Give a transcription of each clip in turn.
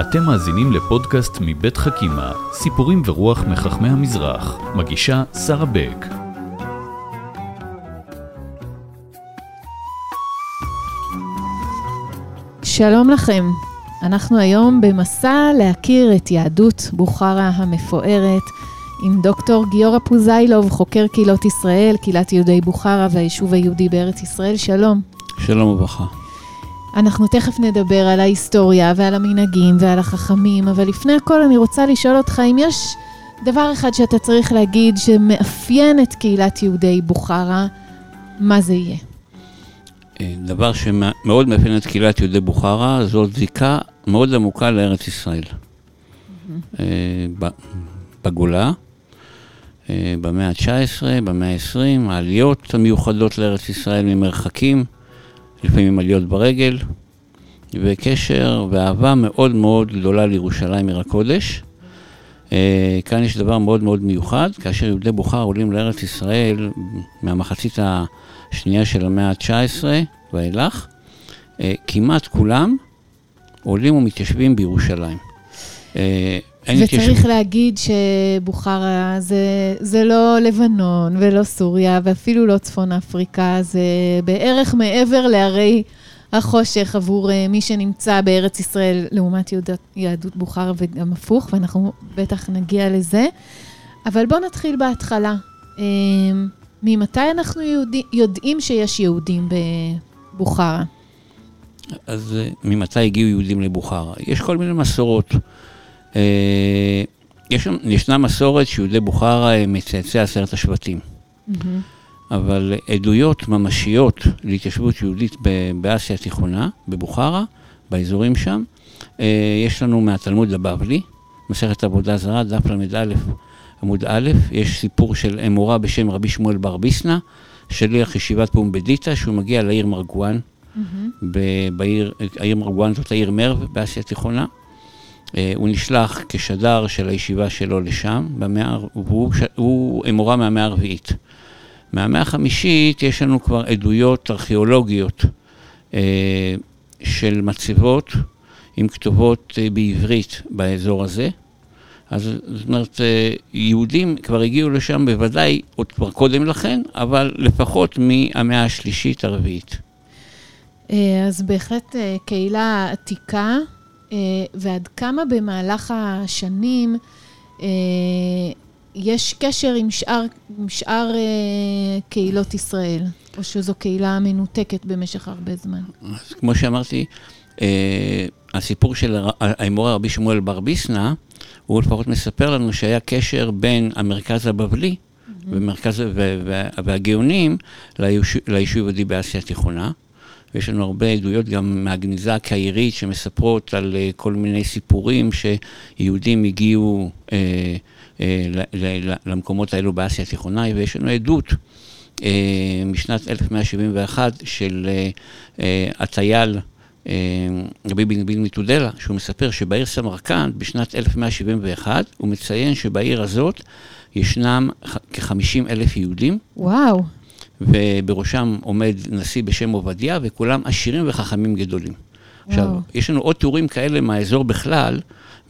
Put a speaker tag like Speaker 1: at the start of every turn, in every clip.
Speaker 1: אתם מאזינים לפודקאסט מבית חכימה, סיפורים ורוח מחכמי המזרח. מגישה שרה בק.
Speaker 2: שלום לכם. אנחנו היום במסע להכיר את יהדות בוכרה המפוארת עם דוקטור גיורא פוזיילוב, חוקר קהילות ישראל, קהילת יהודי בוכרה והיישוב היהודי בארץ ישראל. שלום.
Speaker 3: שלום וברכה.
Speaker 2: אנחנו תכף נדבר על ההיסטוריה ועל המנהגים ועל החכמים, אבל לפני הכל אני רוצה לשאול אותך אם יש דבר אחד שאתה צריך להגיד שמאפיין את קהילת יהודי בוכרה, מה זה יהיה?
Speaker 3: אה, דבר שמאוד מאפיין את קהילת יהודי בוכרה, זאת זיקה מאוד עמוקה לארץ ישראל. אה, בגולה, אה, במאה ה-19, במאה ה-20, העליות המיוחדות לארץ ישראל ממרחקים. לפעמים עליות ברגל, וקשר ואהבה מאוד מאוד גדולה לירושלים עיר הקודש. אה, כאן יש דבר מאוד מאוד מיוחד, כאשר יהודי בוכר עולים לארץ ישראל מהמחצית השנייה של המאה ה-19 ואילך, אה, כמעט כולם עולים ומתיישבים בירושלים.
Speaker 2: וצריך. להגיד שבוכרה זה, זה לא לבנון ולא סוריה ואפילו לא צפון אפריקה, זה בערך מעבר להרי החושך עבור אה, מי שנמצא בארץ ישראל לעומת יהודות, יהדות בוכרה וגם הפוך, ואנחנו בטח נגיע לזה. אבל בואו נתחיל בהתחלה. אה, ממתי אנחנו יהודי, יודעים שיש יהודים בבוכרה?
Speaker 3: אז אה, ממתי הגיעו יהודים לבוכרה? יש כל מיני מסורות. אה, יש, ישנה מסורת שיהודי בוכרה הם מצאצאי עשרת השבטים. Mm-hmm. אבל עדויות ממשיות להתיישבות יהודית באסיה התיכונה, בבוכרה, באזורים שם, אה, יש לנו מהתלמוד הבבלי, מסכת עבודה זרה, דף ל"א, עמוד א', יש סיפור של אמורה בשם רבי שמואל בר ביסנא, שליח ישיבת פומבדיטה, שהוא מגיע לעיר מרגואן, mm-hmm. בעיר, העיר מרגואן זאת העיר מרב באסיה התיכונה. אה, הוא נשלח כשדר של הישיבה שלו לשם, במאה, והוא הוא אמורה מהמאה הרביעית. מהמאה החמישית יש לנו כבר עדויות ארכיאולוגיות אה, של מצבות עם כתובות אה, בעברית באזור הזה. אז זאת אומרת, יהודים כבר הגיעו לשם בוודאי עוד כבר קודם לכן, אבל לפחות מהמאה השלישית הרביעית.
Speaker 2: אז בהחלט קהילה עתיקה. אה, ועד כמה במהלך השנים אה, יש קשר עם שאר, עם שאר אה, קהילות ישראל, או שזו קהילה מנותקת במשך הרבה זמן?
Speaker 3: אז כמו שאמרתי, הסיפור של האמורה רבי שמואל בר ביסנא, הוא לפחות מספר לנו שהיה קשר בין המרכז הבבלי mm-hmm. ומרכז, והגאונים ליישוב יהודי באסיה התיכונה. ויש לנו הרבה עדויות גם מהגניזה הקהירית שמספרות על uh, כל מיני סיפורים שיהודים הגיעו uh, uh, למקומות האלו באסיה התיכונה, ויש לנו עדות uh, משנת 1171 של uh, הטייל רבי בן בן מתודלה, שהוא מספר שבעיר סמרקנד בשנת 1171, הוא מציין שבעיר הזאת ישנם כ-50 אלף יהודים.
Speaker 2: וואו.
Speaker 3: ובראשם עומד נשיא בשם עובדיה, וכולם עשירים וחכמים גדולים. וואו. עכשיו, יש לנו עוד תיאורים כאלה מהאזור בכלל,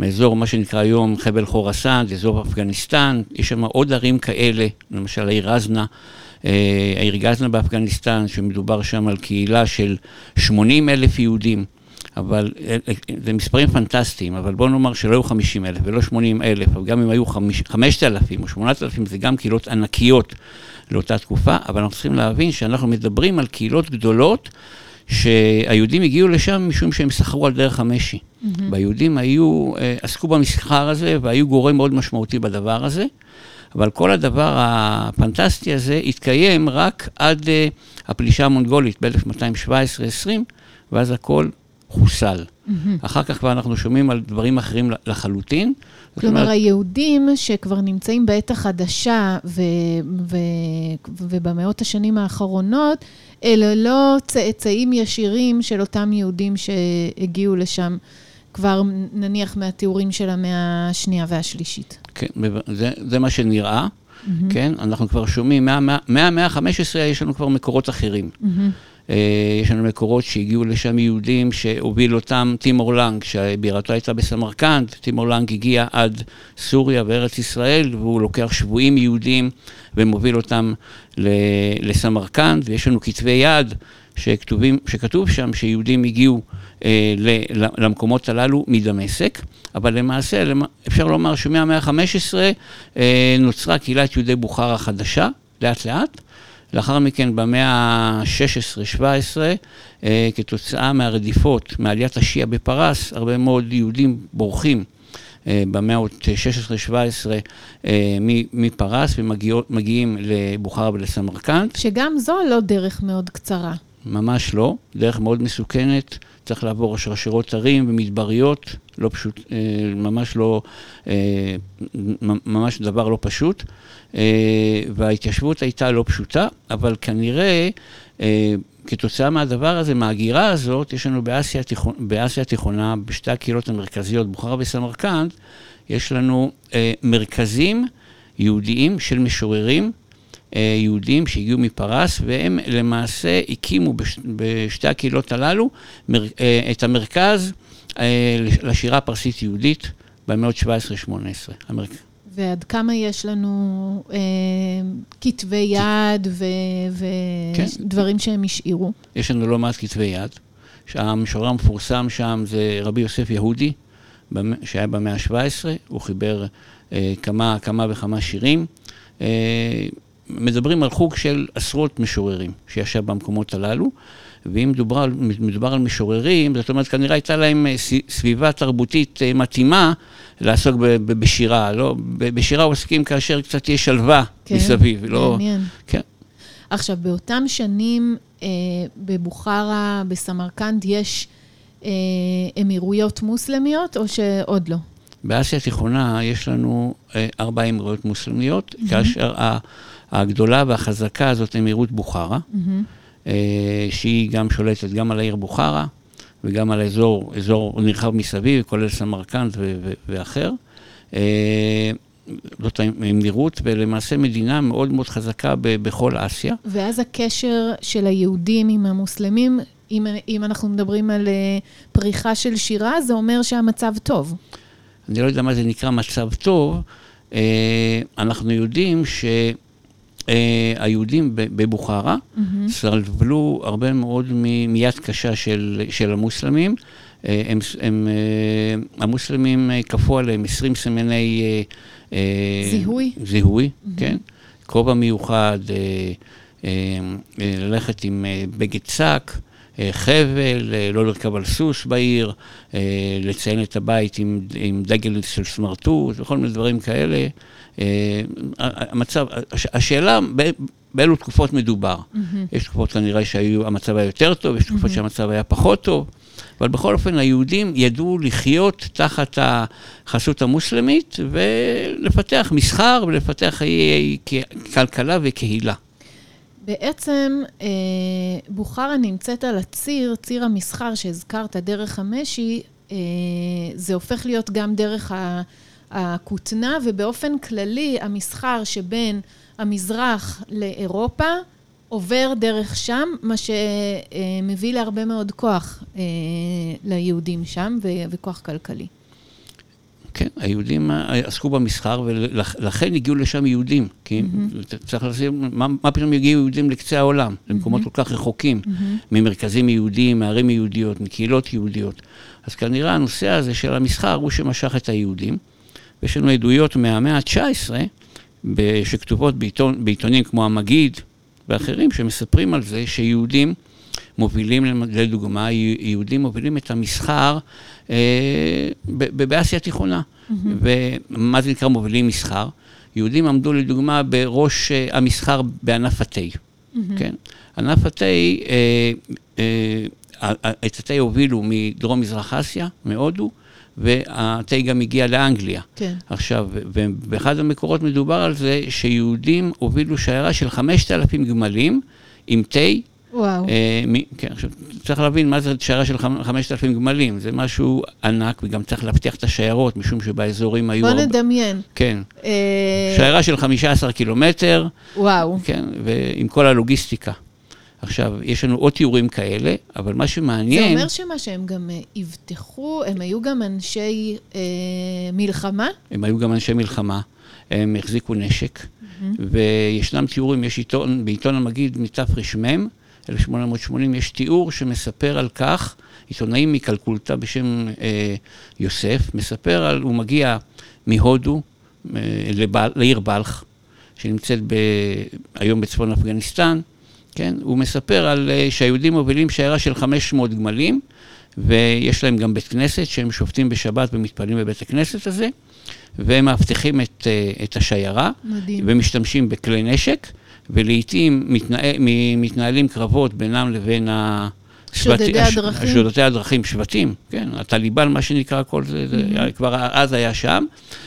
Speaker 3: מאזור מה שנקרא היום חבל חורסן, אזור אפגניסטן, יש שם עוד ערים כאלה, למשל העיר רזנה, אה, העיר גזנה באפגניסטן, שמדובר שם על קהילה של 80 אלף יהודים. אבל אה, אה, זה מספרים פנטסטיים, אבל בואו נאמר שלא היו 50 אלף ולא 80 אלף, אבל גם אם היו 5,000 או 8,000, זה גם קהילות ענקיות לאותה תקופה, אבל אנחנו צריכים להבין שאנחנו מדברים על קהילות גדולות, שהיהודים הגיעו לשם משום שהם סחרו על דרך המשי. Mm-hmm. והיהודים היו, אה, עסקו במסחר הזה והיו גורם מאוד משמעותי בדבר הזה, אבל כל הדבר הפנטסטי הזה התקיים רק עד הפלישה המונגולית ב-1217-20, ואז הכל חוסל. Mm-hmm. אחר כך כבר אנחנו שומעים על דברים אחרים לחלוטין.
Speaker 2: כלומר, אומרת... היהודים שכבר נמצאים בעת החדשה ו... ו... ובמאות השנים האחרונות, אלה לא צאצאים ישירים של אותם יהודים שהגיעו לשם כבר נניח מהתיאורים של המאה השנייה והשלישית.
Speaker 3: כן, זה, זה מה שנראה. mm-hmm. כן? אנחנו כבר שומעים, מהמאה ה-15 יש לנו כבר מקורות אחרים. Mm-hmm. יש לנו מקורות שהגיעו לשם יהודים שהוביל אותם טימור לנג, שבירתו הייתה בסמרקנד. טימור לנג הגיע עד סוריה וארץ ישראל, והוא לוקח שבויים יהודים ומוביל אותם לסמרקנד, ויש לנו כתבי יד שכתובים, שכתוב שם שיהודים הגיעו אה, למקומות הללו מדמשק, אבל למעשה אפשר לומר שמהמאה ה-15 אה, נוצרה קהילת יהודי בוכרה חדשה, לאט לאט. לאחר מכן במאה ה-16-17, אה, כתוצאה מהרדיפות, מעליית השיעה בפרס, הרבה מאוד יהודים בורחים אה, במאות 16-17 אה, מפרס ומגיעים לבוכרה ולסמרקנד.
Speaker 2: שגם זו לא דרך מאוד קצרה.
Speaker 3: ממש לא, דרך מאוד מסוכנת, צריך לעבור שרשרות הרים ומדבריות, לא פשוט, אה, ממש לא, ממש דבר לא פשוט. וההתיישבות הייתה לא פשוטה, אבל כנראה כתוצאה מהדבר הזה, מההגירה הזאת, יש לנו באסיה, התיכונה, באסיה התיכונה, בשתי הקהילות המרכזיות, בוכרה וסמרקנד, יש לנו אה, מרכזים יהודיים של משוררים אה, יהודים שהגיעו מפרס, והם למעשה הקימו בש, בשתי הקהילות הללו אה, את המרכז אה, לשירה הפרסית יהודית במאות 17-18. המרכ...
Speaker 2: ועד כמה יש לנו אה, כתבי יד ודברים כן. שהם השאירו?
Speaker 3: יש לנו לא מעט כתבי יד. המשורר המפורסם שם זה רבי יוסף יהודי, שהיה במאה ה-17, הוא חיבר אה, כמה, כמה וכמה שירים. אה, מדברים על חוג של עשרות משוררים שישב במקומות הללו, ואם מדובר מדובר על משוררים, זאת אומרת, כנראה הייתה להם אה, סביבה תרבותית אה, מתאימה לעסוק בשירה. לא, בשירה עוסקים כאשר קצת יש שלווה כן, מסביב.
Speaker 2: לא, מעניין. כן. עכשיו, באותם שנים אה, בבוכרה, בסמרקנד, יש אה, אמירויות מוסלמיות, או שעוד לא?
Speaker 3: באסיה התיכונה יש לנו אה, ארבע אמירויות מוסלמיות, mm-hmm. כאשר הגדולה והחזקה זאת אמירות בוכרה. Mm-hmm. אה, שהיא גם שולטת גם על העיר בוכרה וגם על האזור, אזור נרחב מסביב, כולל סמרקנד ואחר. אה, זאת אמירות, ולמעשה מדינה מאוד מאוד חזקה בכל אסיה.
Speaker 2: ואז הקשר של היהודים עם המוסלמים, אם, אם אנחנו מדברים על אה, פריחה של שירה, זה אומר שהמצב טוב.
Speaker 3: אני לא יודע מה זה נקרא מצב טוב. אנחנו יודעים ש... אה, היהודים בבוכרה mm-hmm. סבלו הרבה מאוד מיד קשה של, של המוסלמים. אה, הם, הם, אה, המוסלמים כפו עליהם 20 סמני...
Speaker 2: זיהוי?
Speaker 3: זיהוי, mm-hmm. כן. כובע מיוחד, ללכת עם בגד שק. חבל, לא לרכב על סוס בעיר, לציין את הבית עם, עם דגל של סמרטוט וכל מיני דברים כאלה. אה, המצב, השאלה באילו תקופות מדובר. Mm-hmm. יש תקופות כנראה שהמצב היה יותר טוב, יש תקופות mm-hmm. שהמצב היה פחות טוב, אבל בכל אופן היהודים ידעו לחיות תחת החסות המוסלמית ולפתח מסחר ולפתח חיי כלכלה וקהילה.
Speaker 2: בעצם אה, בוכרה נמצאת על הציר, ציר המסחר שהזכרת, דרך המשי, אה, זה הופך להיות גם דרך ה... הכותנה, ובאופן כללי המסחר שבין המזרח לאירופה עובר דרך שם, מה שמביא להרבה מאוד כוח אה, ליהודים שם וכוח כלכלי.
Speaker 3: כן, היהודים עסקו במסחר ולכן הגיעו לשם יהודים. כי mm-hmm. צריך לשים, מה, מה פתאום הגיעו יהודים לקצה העולם, mm-hmm. למקומות כל כך רחוקים, mm-hmm. ממרכזים יהודיים, מערים יהודיות, מקהילות יהודיות. אז כנראה הנושא הזה של המסחר הוא שמשך את היהודים. ויש לנו עדויות מהמאה ה-19, שכתובות בעיתון, בעיתונים כמו המגיד ואחרים, שמספרים על זה שיהודים מובילים, לדוגמה, יהודים מובילים את המסחר אה, באסיה התיכונה. Mm-hmm. ומה זה נקרא מובילים מסחר? יהודים עמדו לדוגמה בראש אה, המסחר בענף התה, mm-hmm. כן? ענף התה, אה, אה, את התה הובילו מדרום מזרח אסיה, מהודו, והתה גם הגיע לאנגליה. כן. עכשיו, ובאחד המקורות מדובר על זה שיהודים הובילו שיירה של 5,000 גמלים עם תה
Speaker 2: וואו. אה,
Speaker 3: מ, כן, עכשיו, צריך להבין מה זה שיירה של 5,000 גמלים, זה משהו ענק, וגם צריך להבטיח את השיירות, משום שבאזורים היו...
Speaker 2: בוא הרבה... נדמיין.
Speaker 3: כן. אה... שיירה של 15 קילומטר.
Speaker 2: וואו.
Speaker 3: כן, ועם כל הלוגיסטיקה. עכשיו, יש לנו עוד תיאורים כאלה, אבל מה שמעניין...
Speaker 2: זה אומר שמה שהם גם אה, יבטחו, הם היו גם אנשי אה, מלחמה?
Speaker 3: הם היו גם אנשי מלחמה, הם החזיקו נשק, mm-hmm. וישנם תיאורים, יש עיתון, בעיתון המגיד מתר"ם, 1880, יש תיאור שמספר על כך, עיתונאי מקלקולטה בשם אה, יוסף, מספר על, הוא מגיע מהודו אה, לבל, לעיר בלח, שנמצאת ב, היום בצפון אפגניסטן, כן? הוא מספר על uh, שהיהודים מובילים שיירה של 500 גמלים, ויש להם גם בית כנסת שהם שופטים בשבת ומתפללים בבית הכנסת הזה, והם מאבטחים את, uh, את השיירה, מדהים. ומשתמשים בכלי נשק, ולעיתים מתנהל, מתנהלים קרבות בינם לבין ה...
Speaker 2: שודדי. הדרכים.
Speaker 3: שודדי הדרכים, שבטים, כן, הטליבן, מה שנקרא, כל זה, mm-hmm. זה כבר אז היה שם,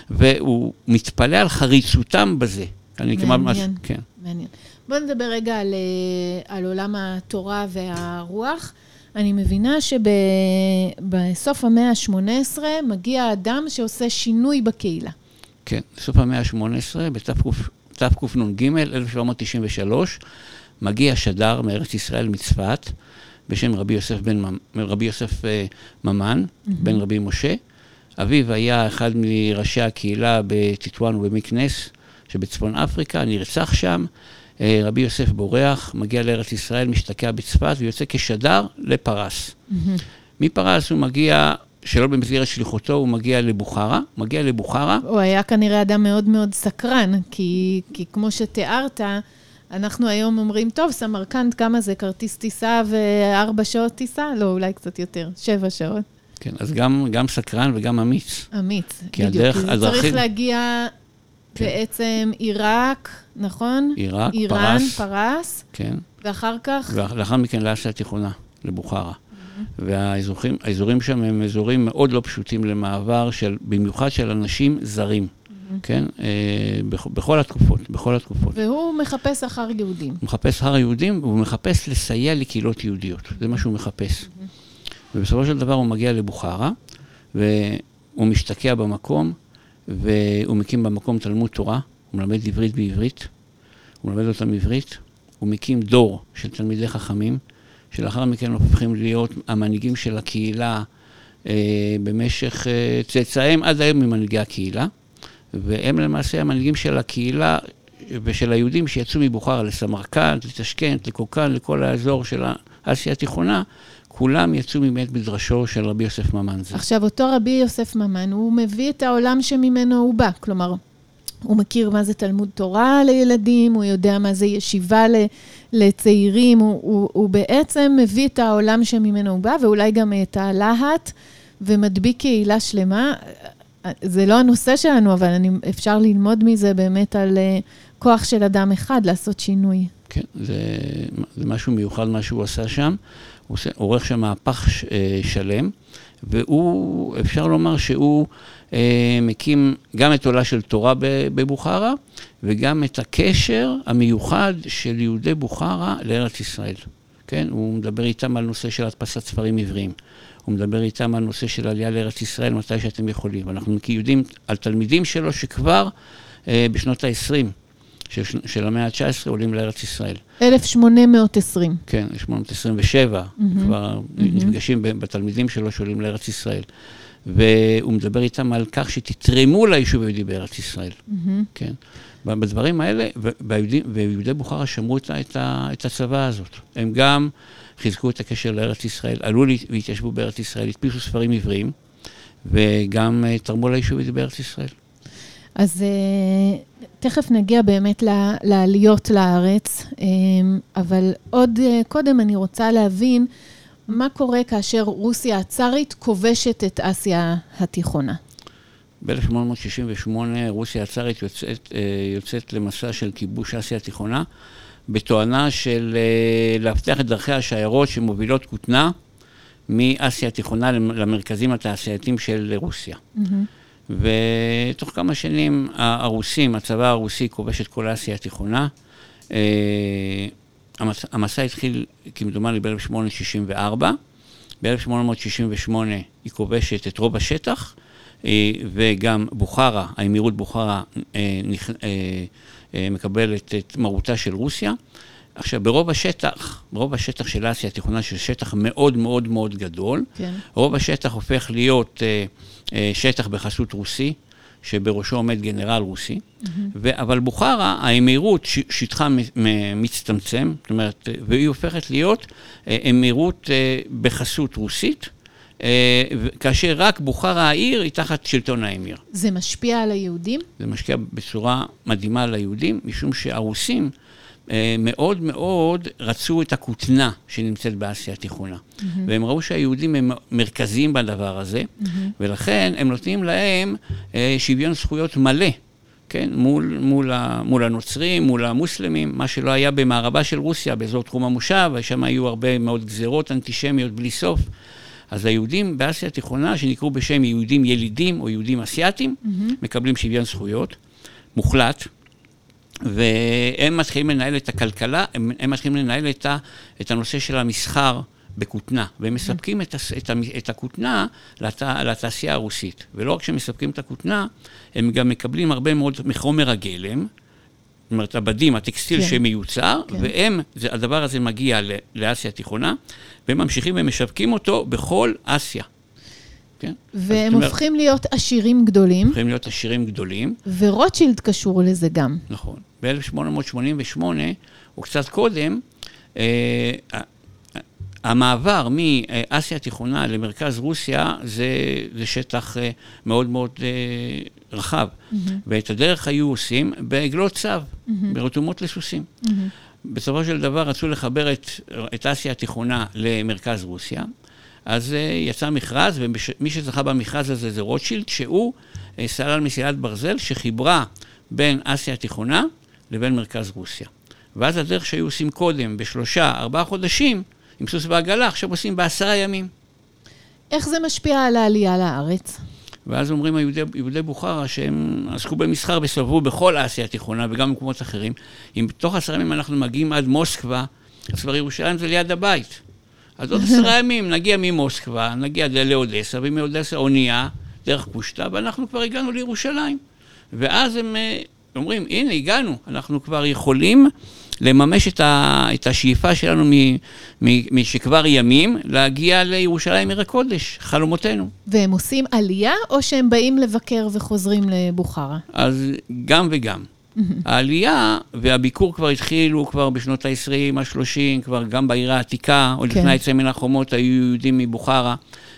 Speaker 3: והוא מתפלא על חריצותם בזה.
Speaker 2: מעניין, כן. מעניין. בואו נדבר רגע על, אה, על עולם התורה והרוח. אני מבינה שבסוף המאה ה-18 מגיע אדם שעושה שינוי בקהילה.
Speaker 3: כן, בסוף המאה ה-18, בתקנ"ג, 1793, מגיע שדר מארץ ישראל, מצפת, בשם רבי יוסף, בן, רבי יוסף אה, ממן, mm-hmm. בן רבי משה. אביו היה אחד מראשי הקהילה בטיטואן ובמקנס שבצפון אפריקה, נרצח שם. אה, רבי יוסף בורח, מגיע לארץ ישראל, משתקע בצפת ויוצא כשדר לפרס. Mm-hmm. מפרס הוא מגיע, שלא במסגרת שליחותו, הוא מגיע לבוכרה. מגיע לבוכרה.
Speaker 2: הוא היה כנראה אדם מאוד מאוד סקרן, כי, כי כמו שתיארת, אנחנו היום אומרים, טוב, סמרקנד, כמה זה? כרטיס טיסה וארבע שעות טיסה? לא, אולי קצת יותר, שבע שעות.
Speaker 3: כן, אז גם, גם סקרן וגם אמיץ.
Speaker 2: אמיץ, בדיוק. הדרך, כי הדרכים... צריך להגיע. בעצם עיראק, נכון?
Speaker 3: עיראק,
Speaker 2: איראן, פרס. פרס.
Speaker 3: כן.
Speaker 2: ואחר כך?
Speaker 3: ולאחר מכן לאסיה התיכונה, לבוכרה. Mm-hmm. והאזורים שם הם אזורים מאוד לא פשוטים למעבר, של, במיוחד של אנשים זרים. Mm-hmm. כן? אה, בכל התקופות, בכל התקופות.
Speaker 2: והוא מחפש אחר יהודים. הוא
Speaker 3: מחפש אחר יהודים, והוא מחפש לסייע לקהילות יהודיות. זה מה שהוא מחפש. Mm-hmm. ובסופו של דבר הוא מגיע לבוכרה, והוא משתקע במקום, והוא מקים במקום תלמוד תורה, הוא מלמד עברית בעברית, הוא מלמד אותם עברית, הוא מקים דור של תלמידי חכמים, שלאחר מכן הופכים להיות המנהיגים של הקהילה אה, במשך אה, צאצאיהם עד היום ממנהיגי הקהילה, והם למעשה המנהיגים של הקהילה ושל היהודים שיצאו מבוכרה לסמרקנד, לטשקנט, לקוקן, לכל האזור של אסיה התיכונה, כולם יצאו מבית מדרשו של רבי יוסף ממן זה.
Speaker 2: עכשיו, אותו רבי יוסף ממן, הוא מביא את העולם שממנו הוא בא. כלומר, הוא מכיר מה זה תלמוד תורה לילדים, הוא יודע מה זה ישיבה לצעירים, הוא, הוא, הוא בעצם מביא את העולם שממנו הוא בא, ואולי גם את הלהט, ומדביק קהילה שלמה. זה לא הנושא שלנו, אבל אני, אפשר ללמוד מזה באמת על אה, כוח של אדם אחד לעשות שינוי.
Speaker 3: כן, זה, זה משהו מיוחד מה שהוא עשה שם. הוא עורך שם מהפך אה, שלם, והוא, אפשר לומר שהוא אה, מקים גם את עולה של תורה בבוכרה, וגם את הקשר המיוחד של יהודי בוכרה לארץ ישראל. כן? הוא מדבר איתם על נושא של הדפסת ספרים עבריים. הוא מדבר איתם על נושא של עלייה לארץ ישראל מתי שאתם יכולים. אנחנו יודעים על תלמידים שלו שכבר אה, בשנות ה-20 של, של המאה ה-19 עולים לארץ ישראל.
Speaker 2: 1820.
Speaker 3: כן, 1827, mm-hmm. כבר mm-hmm. נפגשים בתלמידים שלו שעולים לארץ ישראל. והוא מדבר איתם על כך שתתרמו ליישוב היהודי בארץ ישראל, mm-hmm. כן. בדברים האלה, ויהודי בוכרה שמרו את, את, את הצבא הזאת. הם גם חיזקו את הקשר לארץ ישראל, עלו והתיישבו בארץ ישראל, הדפיסו ספרים עבריים, וגם אה, תרמו ליישוב היהודי בארץ ישראל.
Speaker 2: אז אה, תכף נגיע באמת לעליות לארץ, אה, אבל עוד אה, קודם אני רוצה להבין מה קורה כאשר רוסיה הצארית כובשת את אסיה התיכונה.
Speaker 3: ב-1868 רוסיה הצארית יוצאת, יוצאת למסע של כיבוש אסיה התיכונה, בתואנה של להבטיח את דרכי השיירות שמובילות כותנה מאסיה התיכונה למרכזים התעשייתיים של רוסיה. Mm-hmm. ותוך כמה שנים הרוסים, הצבא הרוסי כובש את כל אסיה התיכונה. אה, המסע התחיל כמדומני ב-1864. ב-1868 היא כובשת את רוב השטח, אה, וגם בוכרה, האמירות בוכרה אה, מקבלת את מרותה של רוסיה. עכשיו, ברוב השטח, ברוב השטח של אסיה התיכונה, שזה שטח מאוד מאוד מאוד גדול, כן. רוב השטח הופך להיות שטח בחסות רוסי, שבראשו עומד גנרל רוסי, mm-hmm. ו- אבל בוכרה, האמירות, ש- שטחה מצטמצם, זאת אומרת, והיא הופכת להיות אמירות בחסות רוסית. אה, כאשר רק בוכרה העיר היא תחת שלטון האמיר.
Speaker 2: זה משפיע על היהודים?
Speaker 3: זה משפיע בצורה מדהימה על היהודים, משום שהרוסים אה, מאוד מאוד רצו את הכותנה שנמצאת באסיה התיכונה. Mm-hmm. והם ראו שהיהודים הם מרכזיים בדבר הזה, mm-hmm. ולכן הם נותנים להם אה, שוויון זכויות מלא. כן, מול, מול, מול הנוצרים, מול המוסלמים, מה שלא היה במערבה של רוסיה, באזור תחום המושב, ושם היו הרבה מאוד גזרות אנטישמיות בלי סוף. אז היהודים באסיה התיכונה, שנקראו בשם יהודים ילידים או יהודים אסייתים, mm-hmm. מקבלים שוויון זכויות מוחלט, והם מתחילים לנהל את הכלכלה, הם, הם מתחילים לנהל את, ה, את הנושא של המסחר בכותנה, והם מספקים את, את, את הכותנה לת, לתעשייה הרוסית. ולא רק שהם מספקים את הכותנה, הם גם מקבלים הרבה מאוד מחומר הגלם, זאת אומרת, הבדים, הטקסטיל כן. שמיוצר, כן. והם, זה, הדבר הזה מגיע לאסיה התיכונה, והם ממשיכים ומשווקים אותו בכל אסיה.
Speaker 2: כן? והם הופכים אומר, להיות עשירים גדולים.
Speaker 3: הופכים להיות עשירים גדולים.
Speaker 2: ורוטשילד קשור לזה גם.
Speaker 3: נכון. ב-1888, או קצת קודם, אה, המעבר מאסיה התיכונה למרכז רוסיה זה, זה שטח אה, מאוד מאוד אה, רחב. Mm-hmm. ואת הדרך היו עושים בעגלות צב, mm-hmm. ברתומות לסוסים. Mm-hmm. בסופו של דבר רצו לחבר את, את אסיה התיכונה למרכז רוסיה, אז uh, יצא מכרז, ומי שזכה במכרז הזה זה רוטשילד, שהוא סלל מסילת ברזל שחיברה בין אסיה התיכונה לבין מרכז רוסיה. ואז הדרך שהיו עושים קודם, בשלושה, ארבעה חודשים, עם סוס ועגלה, עכשיו עושים בעשרה ימים.
Speaker 2: איך זה משפיע על העלייה לארץ?
Speaker 3: ואז אומרים היהודי, יהודי בוכרה שהם עסקו במסחר וסובבו בכל אסיה התיכונה וגם במקומות אחרים. אם בתוך עשרה ימים אנחנו מגיעים עד מוסקבה, אז כבר ירושלים זה ליד הבית. אז עוד עשרה ימים נגיע ממוסקבה, נגיע לאודסה, ומאודסה אונייה, דרך פושטה, ואנחנו כבר הגענו לירושלים. ואז הם אה, אומרים, הנה, הגענו, אנחנו כבר יכולים לממש את, ה, את השאיפה שלנו משכבר ימים, להגיע לירושלים עיר הקודש, חלומותינו.
Speaker 2: והם עושים עלייה, או שהם באים לבקר וחוזרים לבוכרה?
Speaker 3: אז גם וגם. העלייה והביקור כבר התחילו כבר בשנות ה-20, ה-30, כבר גם בעיר העתיקה, עוד כן. לפני היצא מן החומות היו יהודים מבוכרה,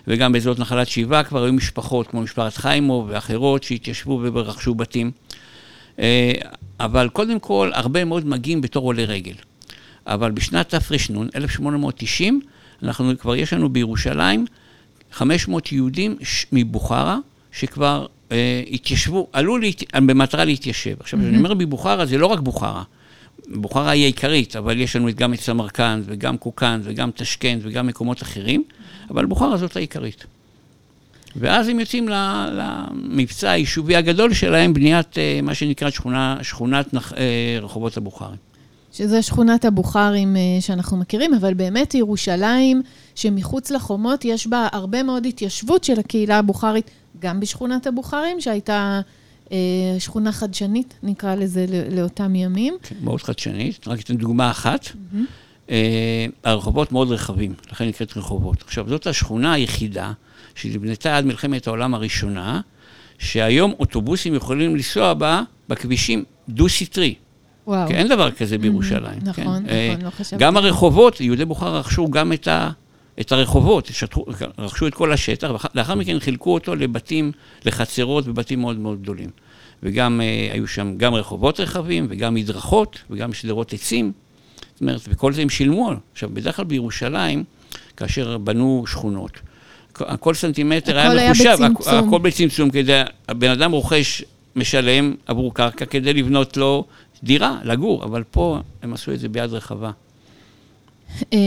Speaker 3: וגם באזור נחלת שבעה כבר היו משפחות כמו משפחת חיימוב ואחרות שהתיישבו ורכשו בתים. אה, אבל קודם כל, הרבה מאוד מגיעים בתור עולי רגל. אבל בשנת תר"ן, 1890, אנחנו, כבר יש לנו בירושלים 500 יהודים מבוכרה, שכבר התיישבו, עלו להת... במטרה להתיישב. עכשיו, כשאני mm-hmm. אומר מבוכרה, זה לא רק בוכרה. בוכרה היא העיקרית, אבל יש לנו גם את סמרקנד, וגם קוקנד, וגם תשכנד, וגם מקומות אחרים, אבל בוכרה זאת העיקרית. ואז הם יוצאים למבצע היישובי הגדול שלהם, בניית אה, מה שנקרא שכונה, שכונת נח, אה, רחובות הבוכרים.
Speaker 2: שזה שכונת הבוכרים אה, שאנחנו מכירים, אבל באמת ירושלים, שמחוץ לחומות יש בה הרבה מאוד התיישבות של הקהילה הבוכרית, גם בשכונת הבוכרים, שהייתה שכונה חדשנית, נקרא לזה, לאותם ימים.
Speaker 3: כן, מאוד חדשנית. רק אתן דוגמה אחת. Mm-hmm. הרחובות מאוד רחבים, לכן נקראת רחובות. עכשיו, זאת השכונה היחידה שנבנתה עד מלחמת העולם הראשונה, שהיום אוטובוסים יכולים לנסוע בה בכבישים דו-סטרי. וואו. כי אין דבר כזה בירושלים.
Speaker 2: נכון, כן? נכון,
Speaker 3: אה, לא חשבתי. גם הרחובות, יהודי בוכרה רכשו גם את, ה, את הרחובות, שטחו, רכשו את כל השטח, ולאחר מכן חילקו אותו לבתים, לחצרות ובתים מאוד מאוד גדולים. וגם אה, היו שם גם רחובות רחבים, וגם מדרכות, וגם שדרות עצים. זאת אומרת, וכל זה הם שילמו. עכשיו, בדרך כלל בירושלים, כאשר בנו שכונות, כל סנטימטר היה מחושב, הכל היה בצמצום. הכל בצמצום, כדי, הבן אדם רוכש, משלם עבור קרקע כדי לבנות לו דירה, לגור, אבל פה הם עשו את זה ביד רחבה.
Speaker 2: אה,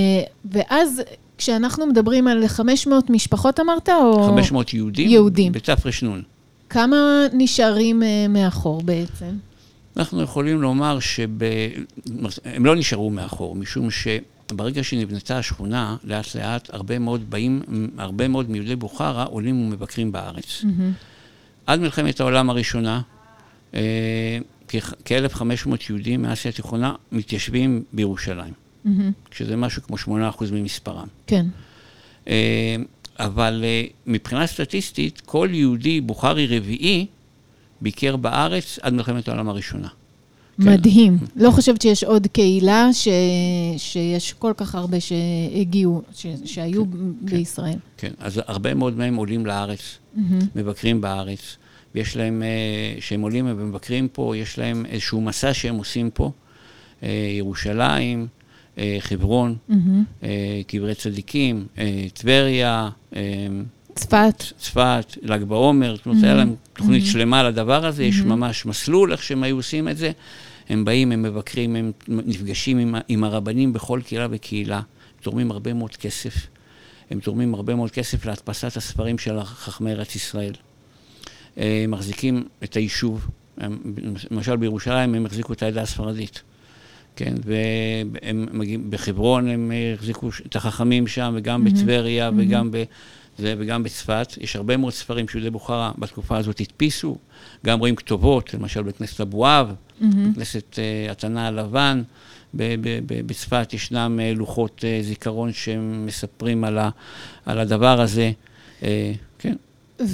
Speaker 2: ואז כשאנחנו מדברים על 500 משפחות אמרת, או...
Speaker 3: 500 יהודים.
Speaker 2: יהודים.
Speaker 3: בתר"ן.
Speaker 2: כמה נשארים אה, מאחור בעצם?
Speaker 3: אנחנו יכולים לומר שהם לא נשארו מאחור, משום שברגע שנבנתה השכונה, לאט לאט הרבה מאוד באים, הרבה מאוד מיהודי בוכרה עולים ומבקרים בארץ. Mm-hmm. עד מלחמת העולם הראשונה, אה, כ-1,500 יהודים מאסיה התיכונה מתיישבים בירושלים, mm-hmm. שזה משהו כמו 8% ממספרם.
Speaker 2: כן.
Speaker 3: אה, אבל אה, מבחינה סטטיסטית, כל יהודי בוכרי רביעי ביקר בארץ עד מלחמת העולם הראשונה.
Speaker 2: כן. מדהים. כן. לא חושבת שיש עוד קהילה ש... שיש כל כך הרבה שהגיעו, ש... שהיו כן, בישראל.
Speaker 3: כן, אז הרבה מאוד מהם עולים לארץ, mm-hmm. מבקרים בארץ, ויש להם, כשהם עולים ומבקרים פה, יש להם איזשהו מסע שהם עושים פה, ירושלים, חברון, mm-hmm. קברי צדיקים, טבריה,
Speaker 2: צפת.
Speaker 3: צפת, ל"ג בעומר, זאת אומרת, mm-hmm. היה להם תוכנית mm-hmm. שלמה לדבר הזה, mm-hmm. יש ממש מסלול איך שהם היו עושים את זה. הם באים, הם מבקרים, הם נפגשים עם, עם הרבנים בכל קהילה וקהילה, תורמים הרבה מאוד כסף. הם תורמים הרבה מאוד כסף להדפסת הספרים של חכמי ארץ ישראל. הם מחזיקים את היישוב, הם, למשל בירושלים הם החזיקו את העדה הספרדית. כן, והם מגיעים, בחברון הם החזיקו את החכמים שם, וגם mm-hmm. בטבריה, mm-hmm. וגם ב... זה וגם בצפת. יש הרבה מאוד ספרים שיהודי בוכרה בתקופה הזאת הדפיסו, גם רואים כתובות, למשל בכנסת אבואב, mm-hmm. בכנסת uh, התנא הלבן, בצפת ישנם uh, לוחות uh, זיכרון שמספרים על, ה, על הדבר הזה. כן.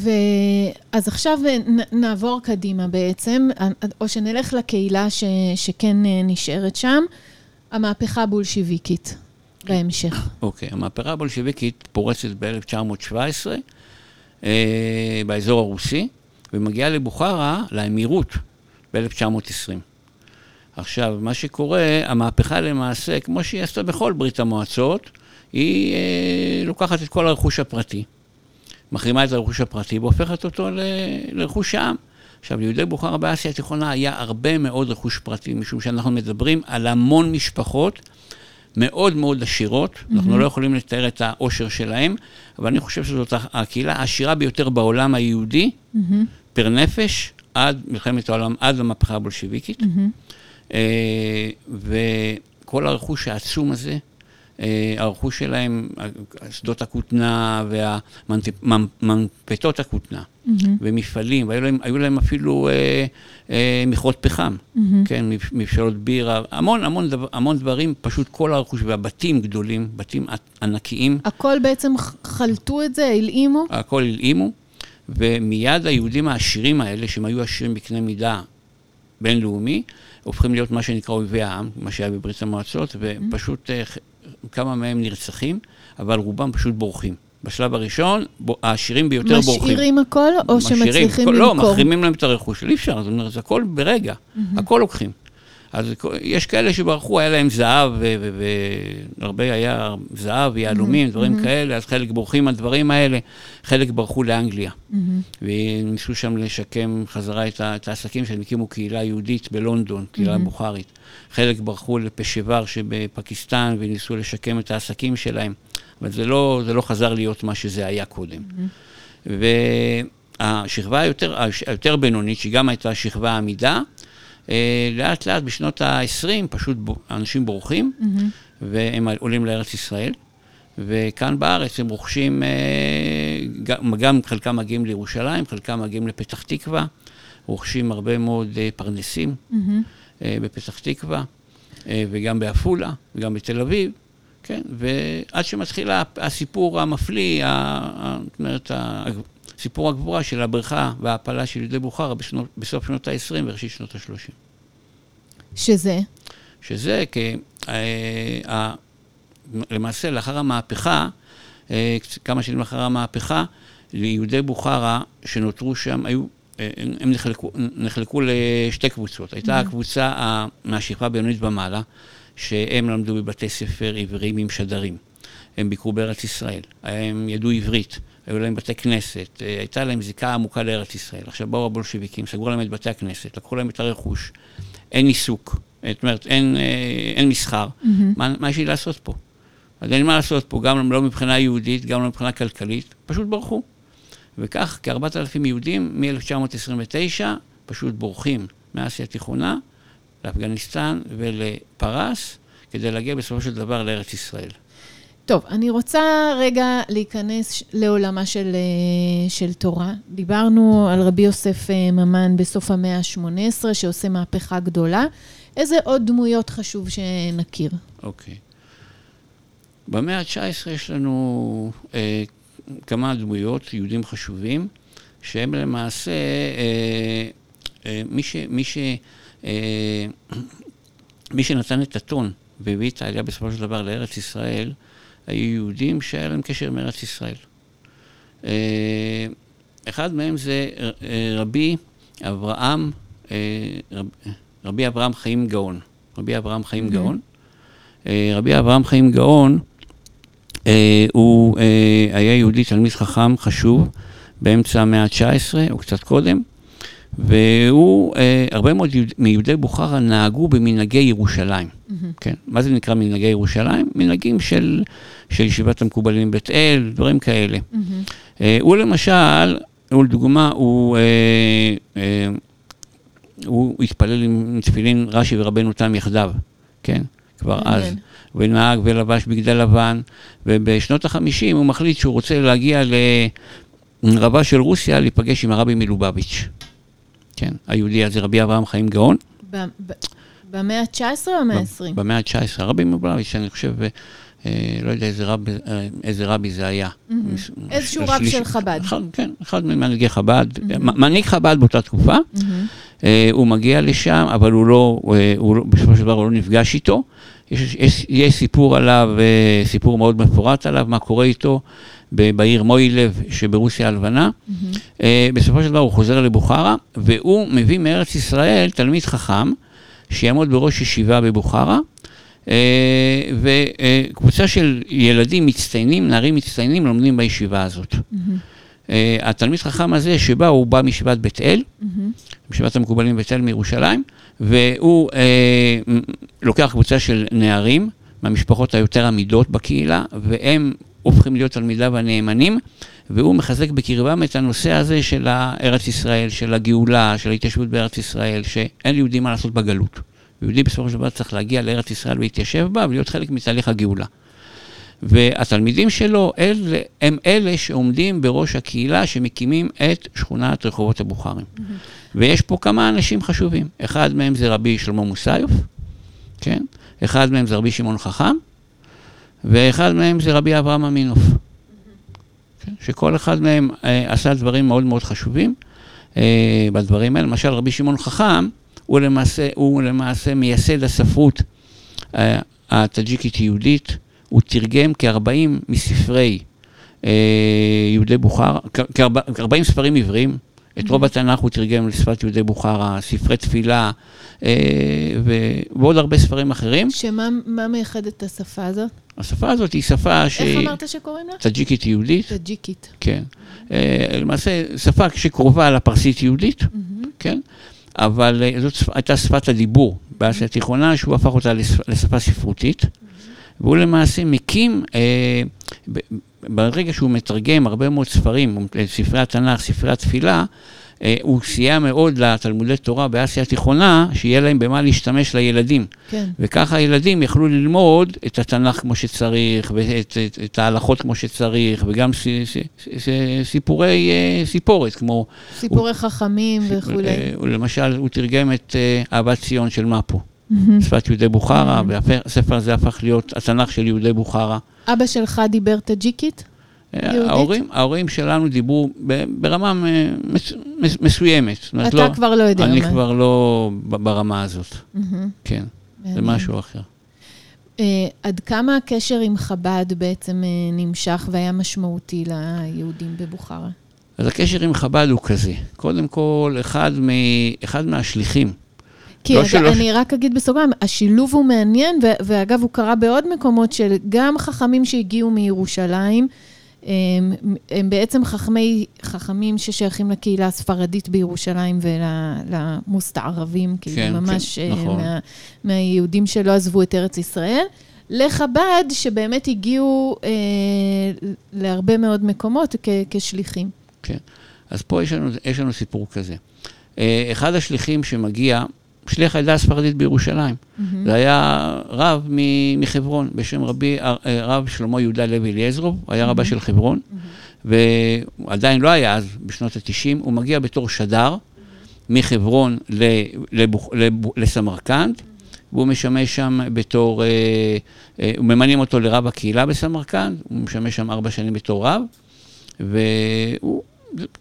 Speaker 2: ואז עכשיו נעבור קדימה בעצם, או שנלך לקהילה ש, שכן נשארת שם, המהפכה הבולשיביקית. בהמשך.
Speaker 3: אוקיי, okay, המהפכה הבולשביקית פורצת ב-1917 אה, באזור הרוסי, ומגיעה לבוכרה, לאמירות, ב-1920. עכשיו, מה שקורה, המהפכה למעשה, כמו שהיא עשתה בכל ברית המועצות, היא אה, לוקחת את כל הרכוש הפרטי, מחרימה את הרכוש הפרטי והופכת אותו ל- לרכוש העם. עכשיו, ליהודי בוכרה באסיה התיכונה היה הרבה מאוד רכוש פרטי, משום שאנחנו מדברים על המון משפחות מאוד מאוד עשירות, mm-hmm. אנחנו לא יכולים לתאר את העושר שלהם, אבל אני חושב שזאת הקהילה העשירה ביותר בעולם היהודי, mm-hmm. פר נפש, עד מלחמת העולם, עד המהפכה הבולשיביקית. Mm-hmm. אה, וכל הרכוש העצום הזה, הרכוש שלהם, שדות הכותנה והמנפתות הכותנה, mm-hmm. ומפעלים, והיו להם, להם אפילו אה, אה, מכרות פחם, mm-hmm. כן, מבשלות בירה, המון המון, דבר, המון דברים, פשוט כל הרכוש, והבתים גדולים, בתים ענקיים.
Speaker 2: הכל בעצם חלטו את זה, הלאימו?
Speaker 3: הכל הלאימו, ומיד היהודים העשירים האלה, שהם היו עשירים בקנה מידה בינלאומי, הופכים להיות מה שנקרא אויבי העם, מה שהיה בברית המועצות, ופשוט כמה מהם נרצחים, אבל רובם פשוט בורחים. בשלב הראשון, העשירים ביותר
Speaker 2: משאירים
Speaker 3: בורחים.
Speaker 2: משאירים הכל, או משאירים, שמצליחים כל,
Speaker 3: לא, למכור? לא, מחרימים להם את הרכוש, אי אפשר, זאת אומרת, זה הכל ברגע, mm-hmm. הכל לוקחים. אז יש כאלה שברחו, היה להם זהב, והרבה היה זהב, יהלומים, mm-hmm. דברים mm-hmm. כאלה, אז חלק בורחים מהדברים האלה, חלק ברחו לאנגליה. Mm-hmm. וניסו שם לשקם חזרה את, את העסקים שהם הקימו קהילה יהודית בלונדון, קהילה mm-hmm. בוכרית. חלק ברחו לפשוור שבפקיסטן וניסו לשקם את העסקים שלהם, אבל זה לא, זה לא חזר להיות מה שזה היה קודם. Mm-hmm. והשכבה היותר, היותר בינונית, שהיא גם הייתה שכבה עמידה, לאט לאט בשנות ה-20 פשוט אנשים בורחים, mm-hmm. והם עולים לארץ ישראל. וכאן בארץ הם רוכשים, אה, גם, גם חלקם מגיעים לירושלים, חלקם מגיעים לפתח תקווה, רוכשים הרבה מאוד אה, פרנסים mm-hmm. בפתח תקווה, וגם בעפולה, וגם בתל אביב, כן, ועד שמתחיל הסיפור המפליא, זאת אומרת, סיפור הגבורה של הבריכה וההעפלה של יהודי בוכרה בסוף שנות ה-20 וראשית שנות ה-30.
Speaker 2: שזה?
Speaker 3: שזה, כי אה, למעשה לאחר המהפכה, אה, כמה שנים לאחר המהפכה, ליהודי בוכרה שנותרו שם, היו, אה, הם נחלקו, נחלקו לשתי קבוצות. הייתה mm-hmm. הקבוצה מהשכבה הבינונית ומעלה, שהם למדו בבתי ספר עבריים עם שדרים. הם ביקרו בארץ ישראל, הם ידעו עברית. היו להם בתי כנסת, אה, הייתה להם זיקה עמוקה לארץ ישראל. עכשיו באו הבולשביקים, סגרו להם את בתי הכנסת, לקחו להם את הרכוש, אין עיסוק, זאת אומרת, אין, אה, אין מסחר. Mm-hmm. מה, מה יש לי לעשות פה? אז אין מה לעשות פה, גם לא מבחינה יהודית, גם לא מבחינה כלכלית, פשוט ברחו. וכך כארבעת אלפים יהודים מ-1929 פשוט בורחים מאסיה התיכונה לאפגניסטן ולפרס, כדי להגיע בסופו של דבר לארץ ישראל.
Speaker 2: טוב, אני רוצה רגע להיכנס לעולמה של, אה, של תורה. דיברנו על רבי יוסף אה, ממן בסוף המאה ה-18, שעושה מהפכה גדולה. איזה עוד דמויות חשוב שנכיר?
Speaker 3: אוקיי. במאה ה-19 יש לנו אה, כמה דמויות, יהודים חשובים, שהם למעשה, אה, אה, מי, ש, מי, ש, אה, מי שנתן את הטון והביא את העלייה בסופו של דבר לארץ ישראל, היו יהודים שהיה להם קשר עם ארץ ישראל. אה, אחד מהם זה אה, רבי אברהם, אה, רב, רבי אברהם חיים גאון. רבי אברהם חיים mm-hmm. גאון. רבי אברהם חיים גאון, הוא היה יהודי תלמיד חכם חשוב באמצע המאה ה-19, או קצת קודם, והוא, הרבה מאוד מיהודי בוכרה נהגו במנהגי ירושלים. Mm-hmm. כן, מה זה נקרא מנהגי ירושלים? מנהגים של של ישיבת המקובלים בית אל, דברים כאלה. Mm-hmm. הוא למשל, הוא לדוגמה, הוא, אה, אה, הוא התפלל עם תפילין רש"י ורבנו תם יחדיו, כן? כבר mm-hmm. אז. ונהג ולבש בגדי לבן, ובשנות החמישים הוא מחליט שהוא רוצה להגיע לרבה של רוסיה להיפגש עם הרבי מלובביץ'. כן, היהודי הזה, רבי אברהם חיים גאון.
Speaker 2: במאה ה-19 או במאה ה-20?
Speaker 3: במאה ה-19, הרבי מלובביץ', אני חושב, אה, לא יודע איזה רבי, אה, איזה רבי זה היה.
Speaker 2: איזשהו רב של חב"ד.
Speaker 3: כן, אחד ממנהיגי חב"ד. מנהיג חב"ד באותה תקופה. אה, הוא מגיע לשם, אבל הוא לא, הוא לא, בסופו של דבר הוא לא נפגש איתו. יש, יש, יש סיפור עליו, סיפור מאוד מפורט עליו, מה קורה איתו בעיר מוילב שברוסיה הלבנה. Mm-hmm. בסופו של דבר הוא חוזר לבוכרה, והוא מביא מארץ ישראל תלמיד חכם, שיעמוד בראש ישיבה בבוכרה. אה, וקבוצה של ילדים מצטיינים, נערים מצטיינים, לומדים בישיבה הזאת. Mm-hmm. התלמיד חכם הזה שבא, הוא בא מישיבת בית אל, mm-hmm. המקובלים בית אל מירושלים, והוא אה, לוקח קבוצה של נערים מהמשפחות היותר עמידות בקהילה, והם הופכים להיות תלמידיו הנאמנים, והוא מחזק בקרבם את הנושא הזה של ארץ ישראל, של הגאולה, של ההתיישבות בארץ ישראל, שאין ליהודים מה לעשות בגלות. יהודי בסופו של דבר צריך להגיע לארץ ישראל ולהתיישב בה ולהיות חלק מתהליך הגאולה. והתלמידים שלו אל, הם אלה שעומדים בראש הקהילה שמקימים את שכונת רחובות הבוכרים. Mm-hmm. ויש פה כמה אנשים חשובים. אחד מהם זה רבי שלמה מוסיוף, כן? אחד מהם זה רבי שמעון חכם, ואחד מהם זה רבי אברהם אמינוף. כן? שכל אחד מהם אה, עשה דברים מאוד מאוד חשובים אה, בדברים האלה. למשל, רבי שמעון חכם, הוא למעשה, הוא למעשה מייסד הספרות אה, הטאג'יקית-יהודית, הוא תרגם כ-40 מספרי אה, יהודי בוכרה, כ-40 ספרים עבריים. את רוב התנ"ך הוא תרגם לשפת יהודי בוכרה, ספרי תפילה אה, ועוד הרבה ספרים אחרים.
Speaker 2: שמה מייחד את השפה הזאת?
Speaker 3: השפה הזאת היא שפה
Speaker 2: ש... איך אמרת שקוראים לה?
Speaker 3: טאג'יקית יהודית.
Speaker 2: טאג'יקית.
Speaker 3: כן. למעשה, שפה שקרובה לפרסית יהודית, כן? אבל אה, זאת הייתה שפת הדיבור באסיה התיכונה, שהוא הפך אותה לשפה ספרותית, והוא למעשה מקים, אה, ברגע שהוא מתרגם הרבה מאוד ספרים, ספרי התנ"ך, ספרי התפילה, אה, הוא סייע מאוד לתלמודי תורה באסיה התיכונה, שיהיה להם במה להשתמש לילדים. כן. וככה הילדים יכלו ללמוד את התנ"ך כמו שצריך, ואת את, את ההלכות כמו שצריך, וגם ס, ס, ס, סיפורי uh, סיפורת, כמו...
Speaker 2: סיפורי הוא, חכמים וכולי.
Speaker 3: Uh, למשל, הוא תרגם את אהבת ציון של מפו. שפת יהודי בוכרה, mm-hmm. והספר הזה הפך להיות התנ"ך של יהודי בוכרה.
Speaker 2: אבא שלך דיבר טאג'יקית?
Speaker 3: ההורים, ההורים שלנו דיברו ברמה מסוימת.
Speaker 2: אתה לא, כבר לא יודע.
Speaker 3: אני מה. כבר לא ברמה הזאת. Mm-hmm. כן, זה משהו אחר.
Speaker 2: Uh, עד כמה הקשר עם חב"ד בעצם uh, נמשך והיה משמעותי ליהודים בבוכרה?
Speaker 3: אז הקשר עם חב"ד הוא כזה. קודם כל, אחד, מ, אחד מהשליחים.
Speaker 2: כי לא שלא... אני רק אגיד בסוגריים, השילוב הוא מעניין, ואגב, הוא קרה בעוד מקומות של גם חכמים שהגיעו מירושלים, הם, הם בעצם חכמי, חכמים ששייכים לקהילה הספרדית בירושלים ולמוסתערבים, כאילו כן, ממש כן, נכון. מה, מהיהודים שלא עזבו את ארץ ישראל. לחב"ד, שבאמת הגיעו אה, להרבה מאוד מקומות כ, כשליחים.
Speaker 3: כן, אז פה יש לנו, יש לנו סיפור כזה. אחד השליחים שמגיע, שליח העדה הספרדית בירושלים. Mm-hmm. זה היה רב מחברון, בשם רבי, רב שלמה יהודה לוי אליעזרוב, היה mm-hmm. רבה של חברון, mm-hmm. ועדיין לא היה אז, בשנות ה-90, הוא מגיע בתור שדר מחברון לסמרקנד, והוא משמש שם בתור, אה, אה, ממנים אותו לרב הקהילה בסמרקנד, הוא משמש שם ארבע שנים בתור רב, והוא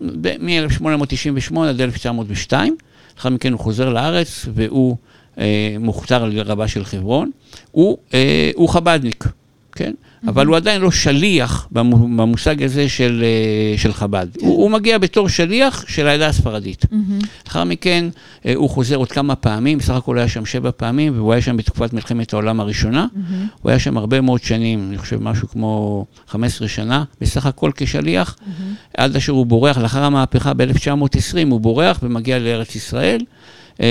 Speaker 3: מ-1898 עד 1902, לאחר מכן הוא חוזר לארץ והוא אה, מוכתר לרבה של חברון, הוא, אה, הוא חב"דניק, כן? אבל הוא עדיין לא שליח במושג הזה של, אה, של חב"ד. כן. הוא, הוא מגיע בתור שליח של העדה הספרדית. לאחר מכן אה, הוא חוזר עוד כמה פעמים, בסך הכל היה שם שבע פעמים, והוא היה שם בתקופת מלחמת העולם הראשונה. הוא היה שם הרבה מאוד שנים, אני חושב משהו כמו 15 שנה, בסך הכל כשליח, עד אשר הוא בורח, לאחר המהפכה ב-1920 הוא בורח ומגיע לארץ ישראל, אה,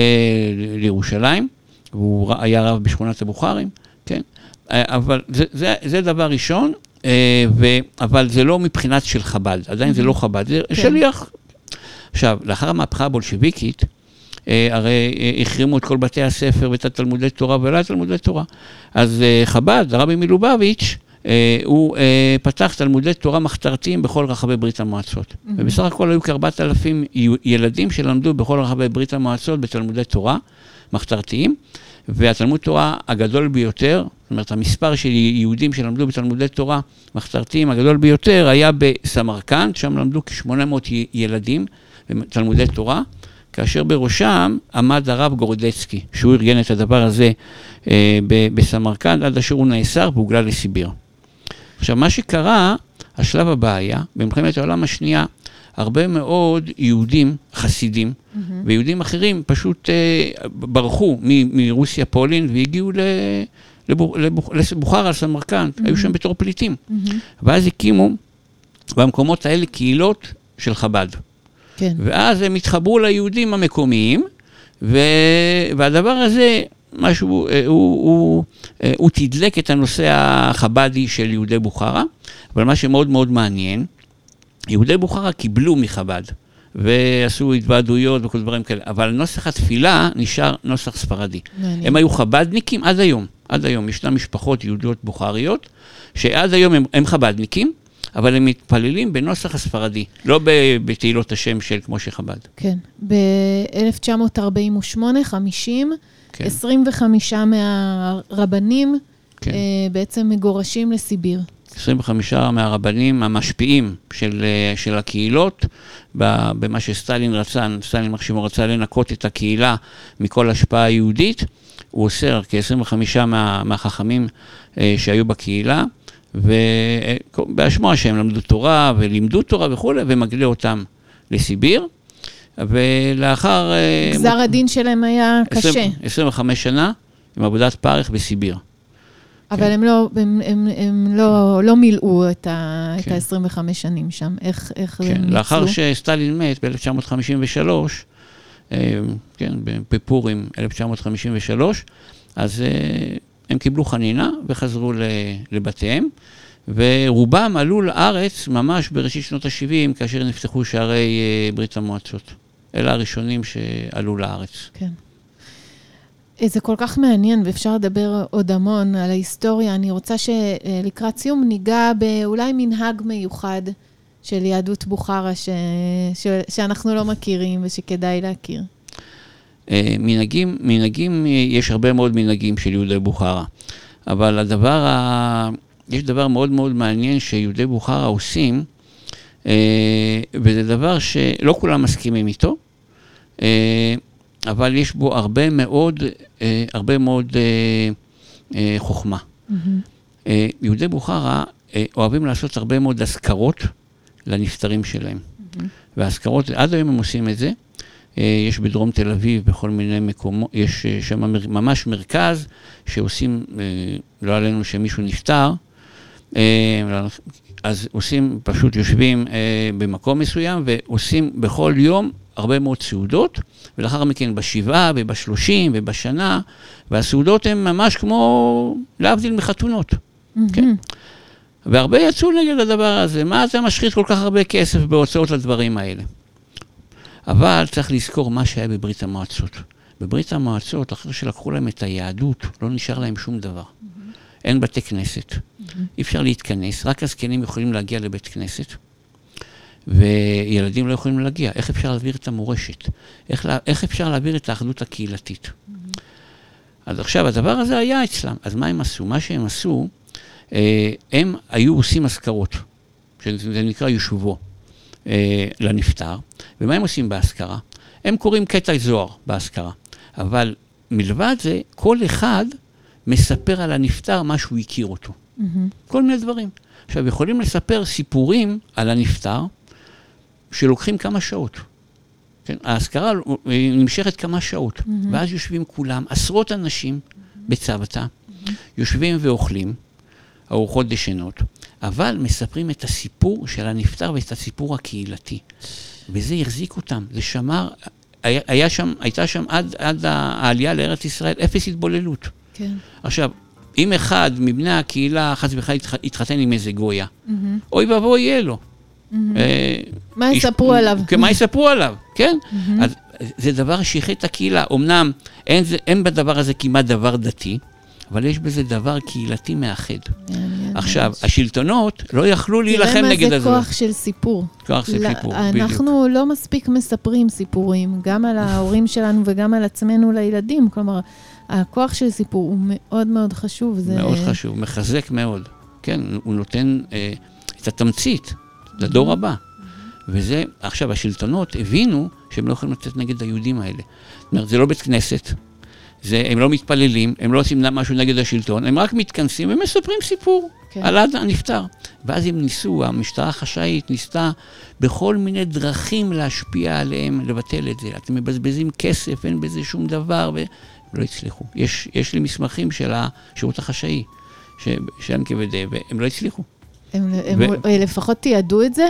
Speaker 3: לירושלים, והוא היה רב בשכונת הבוכרים, כן? אה, אבל זה, זה, זה דבר ראשון, אה, ו, אבל זה לא מבחינת של חב"ד, עדיין זה לא חב"ד, זה כן. שליח. עכשיו, לאחר המהפכה הבולשיביקית, אה, הרי החרימו את כל בתי הספר ואת התלמודי תורה ולא היה תלמודי תורה. אז חב"ד, הרבי מלובביץ', הוא פתח תלמודי תורה מחתרתיים בכל רחבי ברית המועצות. Mm-hmm. ובסך הכל היו כארבעת אלפים ילדים שלמדו בכל רחבי ברית המועצות בתלמודי תורה מחתרתיים. והתלמוד תורה הגדול ביותר, זאת אומרת, המספר של יהודים שלמדו בתלמודי תורה מחתרתיים הגדול ביותר היה בסמרקנד, שם למדו כ-800 ילדים בתלמודי תורה, כאשר בראשם עמד הרב גורדצקי, שהוא ארגן את הדבר הזה אה, בסמרקנד עד אשר הוא נאסר והוגלה לסיביר. עכשיו, מה שקרה, השלב הבא היה, במלחמת העולם השנייה, הרבה מאוד יהודים חסידים, mm-hmm. ויהודים אחרים פשוט אה, ברחו מ- מרוסיה, פולין, והגיעו ל... לבוכרה, סמרקנד, mm-hmm. היו שם בתור פליטים. Mm-hmm. ואז הקימו במקומות האלה קהילות של חב"ד. כן. ואז הם התחברו ליהודים המקומיים, ו... והדבר הזה, משהו, אה, הוא, הוא, אה, הוא תדלק את הנושא החב"די של יהודי בוכרה, אבל מה שמאוד מאוד מעניין, יהודי בוכרה קיבלו מחב"ד, ועשו התוועדויות וכל דברים כאלה, אבל נוסח התפילה נשאר נוסח ספרדי. מעניין. הם היו חב"דניקים עד היום, עד היום. ישנן משפחות יהודיות בוכריות, שעד היום הם, הם חב"דניקים, אבל הם מתפללים בנוסח הספרדי, לא בתהילות השם של כמו שחב"ד.
Speaker 2: כן, ב-1948, 50, כן. 25 מהרבנים כן. אה, בעצם מגורשים לסיביר.
Speaker 3: 25 מהרבנים המשפיעים של, אה, של הקהילות, במה שסטלין רצה, סטלין מחשימו רצה לנקות את הקהילה מכל השפעה יהודית, הוא אוסר כ-25 מה, מהחכמים אה, שהיו בקהילה, ובאשמו שהם למדו תורה ולימדו תורה וכולי, ומגלה אותם לסיביר. ולאחר...
Speaker 2: אה, גזר מות... הדין שלהם היה 20, קשה.
Speaker 3: 25 שנה עם עבודת פרך בסיביר.
Speaker 2: אבל כן. הם, לא, הם, הם, הם לא, לא מילאו את, כן. את ה-25 שנים שם. איך, איך כן.
Speaker 3: הם ניצלו? לאחר שסטלין מת ב-1953, אה, כן, בפורים 1953, אז אה, הם קיבלו חנינה וחזרו לבתיהם, ורובם עלו לארץ ממש בראשית שנות ה-70, כאשר נפתחו שערי אה, ברית המועצות. אלה הראשונים שעלו לארץ.
Speaker 2: כן. זה כל כך מעניין, ואפשר לדבר עוד המון על ההיסטוריה. אני רוצה שלקראת סיום ניגע באולי מנהג מיוחד של יהדות בוכרה, ש... ש... שאנחנו לא מכירים ושכדאי להכיר.
Speaker 3: אה, מנהגים, מנהגים, יש הרבה מאוד מנהגים של יהודי בוכרה, אבל הדבר, ה... יש דבר מאוד מאוד מעניין שיהודי בוכרה עושים, אה, וזה דבר שלא כולם מסכימים איתו. אבל יש בו הרבה מאוד, אה, הרבה מאוד אה, אה, חוכמה. Mm-hmm. אה, יהודי בוכרה אה, אוהבים לעשות הרבה מאוד אזכרות לנפטרים שלהם. Mm-hmm. והאזכרות, עד היום הם עושים את זה. אה, יש בדרום תל אביב, בכל מיני מקומות, יש אה, שם ממש מרכז שעושים, אה, לא עלינו שמישהו נפטר, אז עושים, פשוט יושבים במקום מסוים ועושים בכל יום הרבה מאוד סעודות, ולאחר מכן בשבעה ובשלושים ובשנה, והסעודות הן ממש כמו, להבדיל מחתונות, mm-hmm. כן? והרבה יצאו נגד הדבר הזה, מה אתה משחית כל כך הרבה כסף בהוצאות לדברים האלה? אבל צריך לזכור מה שהיה בברית המועצות. בברית המועצות, אחרי שלקחו להם את היהדות, לא נשאר להם שום דבר. Mm-hmm. אין בתי כנסת, mm-hmm. אי אפשר להתכנס, רק הזקנים יכולים להגיע לבית כנסת, וילדים לא יכולים להגיע. איך אפשר להעביר את המורשת? איך, לה, איך אפשר להעביר את האחדות הקהילתית? Mm-hmm. אז עכשיו, הדבר הזה היה אצלם. אז מה הם עשו? מה שהם עשו, אה, הם היו עושים אזכרות, שזה נקרא יושבו, אה, לנפטר. ומה הם עושים באזכרה? הם קוראים קטע זוהר באזכרה. אבל מלבד זה, כל אחד מספר על הנפטר מה שהוא הכיר אותו. Mm-hmm. כל מיני דברים. עכשיו, יכולים לספר סיפורים על הנפטר שלוקחים כמה שעות. כן? האזכרה נמשכת כמה שעות, mm-hmm. ואז יושבים כולם, עשרות אנשים בצוותא, mm-hmm. יושבים ואוכלים, ארוחות דשנות, אבל מספרים את הסיפור של הנפטר ואת הסיפור הקהילתי. וזה החזיק אותם, זה שמר, היה, היה שם, הייתה שם עד, עד העלייה לארץ ישראל אפס התבוללות. כן. עכשיו, אם אחד מבני הקהילה חס וחלילה יתחתן עם איזה גויה, mm-hmm. אוי ואבוי יהיה לו.
Speaker 2: Mm-hmm. אה, מה יספרו עליו?
Speaker 3: כן, מה יספרו עליו, כן? Mm-hmm. אז זה דבר שאיחד את הקהילה. אמנם אין, אין בדבר הזה כמעט דבר דתי, אבל יש בזה דבר קהילתי מאחד. עכשיו, השלטונות לא יכלו להילחם נגד
Speaker 2: הזה. תראה מה זה כוח של סיפור.
Speaker 3: כוח של סיפור,
Speaker 2: בדיוק. אנחנו לא מספיק מספרים סיפורים, גם על ההורים שלנו וגם על עצמנו לילדים. כלומר, הכוח של סיפור הוא מאוד מאוד חשוב.
Speaker 3: זה... מאוד חשוב, מחזק מאוד. כן, הוא נותן אה, את התמצית לדור הבא. וזה, עכשיו, השלטונות הבינו שהם לא יכולים לצאת נגד היהודים האלה. זאת אומרת, זה לא בית כנסת, זה, הם לא מתפללים, הם לא עושים משהו נגד השלטון, הם רק מתכנסים ומספרים סיפור כן. על עד הנפטר. ואז הם ניסו, המשטרה החשאית ניסתה בכל מיני דרכים להשפיע עליהם, לבטל את זה. אתם מבזבזים כסף, אין בזה שום דבר, ולא הצליחו. יש, יש לי מסמכים של השירות החשאי, של NKVD, והם לא הצליחו.
Speaker 2: הם, הם ו... לפחות תיעדו את זה?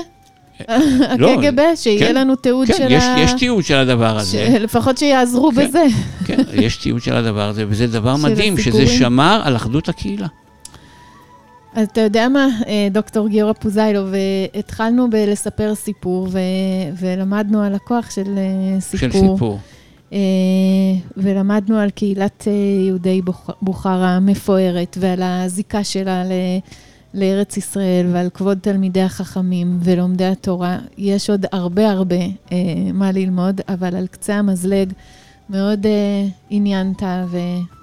Speaker 2: לא, הקג"ב, שיהיה כן, לנו תיעוד
Speaker 3: כן,
Speaker 2: של
Speaker 3: יש, ה... יש תיעוד של הדבר הזה.
Speaker 2: לפחות שיעזרו
Speaker 3: כן,
Speaker 2: בזה.
Speaker 3: כן, יש תיעוד של הדבר הזה, וזה דבר מדהים, הסיפורים. שזה שמר על אחדות הקהילה.
Speaker 2: אז אתה יודע מה, אה, דוקטור גיורא פוזיילוב, התחלנו בלספר סיפור, ו... ולמדנו על הכוח של אה, סיפור. של סיפור. אה, ולמדנו על קהילת יהודי בוכרה המפוארת, ועל הזיקה שלה ל... לארץ ישראל ועל כבוד תלמידי החכמים ולומדי התורה. יש עוד הרבה הרבה אה, מה ללמוד, אבל על קצה המזלג מאוד אה, עניינת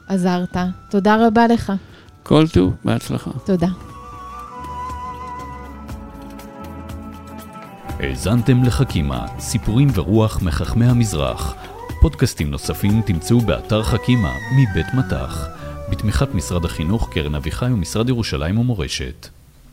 Speaker 2: ועזרת. תודה רבה לך.
Speaker 3: כל טוב, בהצלחה.
Speaker 2: תודה.
Speaker 1: האזנתם לחכימה, סיפורים ורוח מחכמי המזרח. פודקאסטים נוספים תמצאו באתר חכימה מבית מטח. בתמיכת משרד החינוך, קרן אביחי ומשרד ירושלים ומורשת.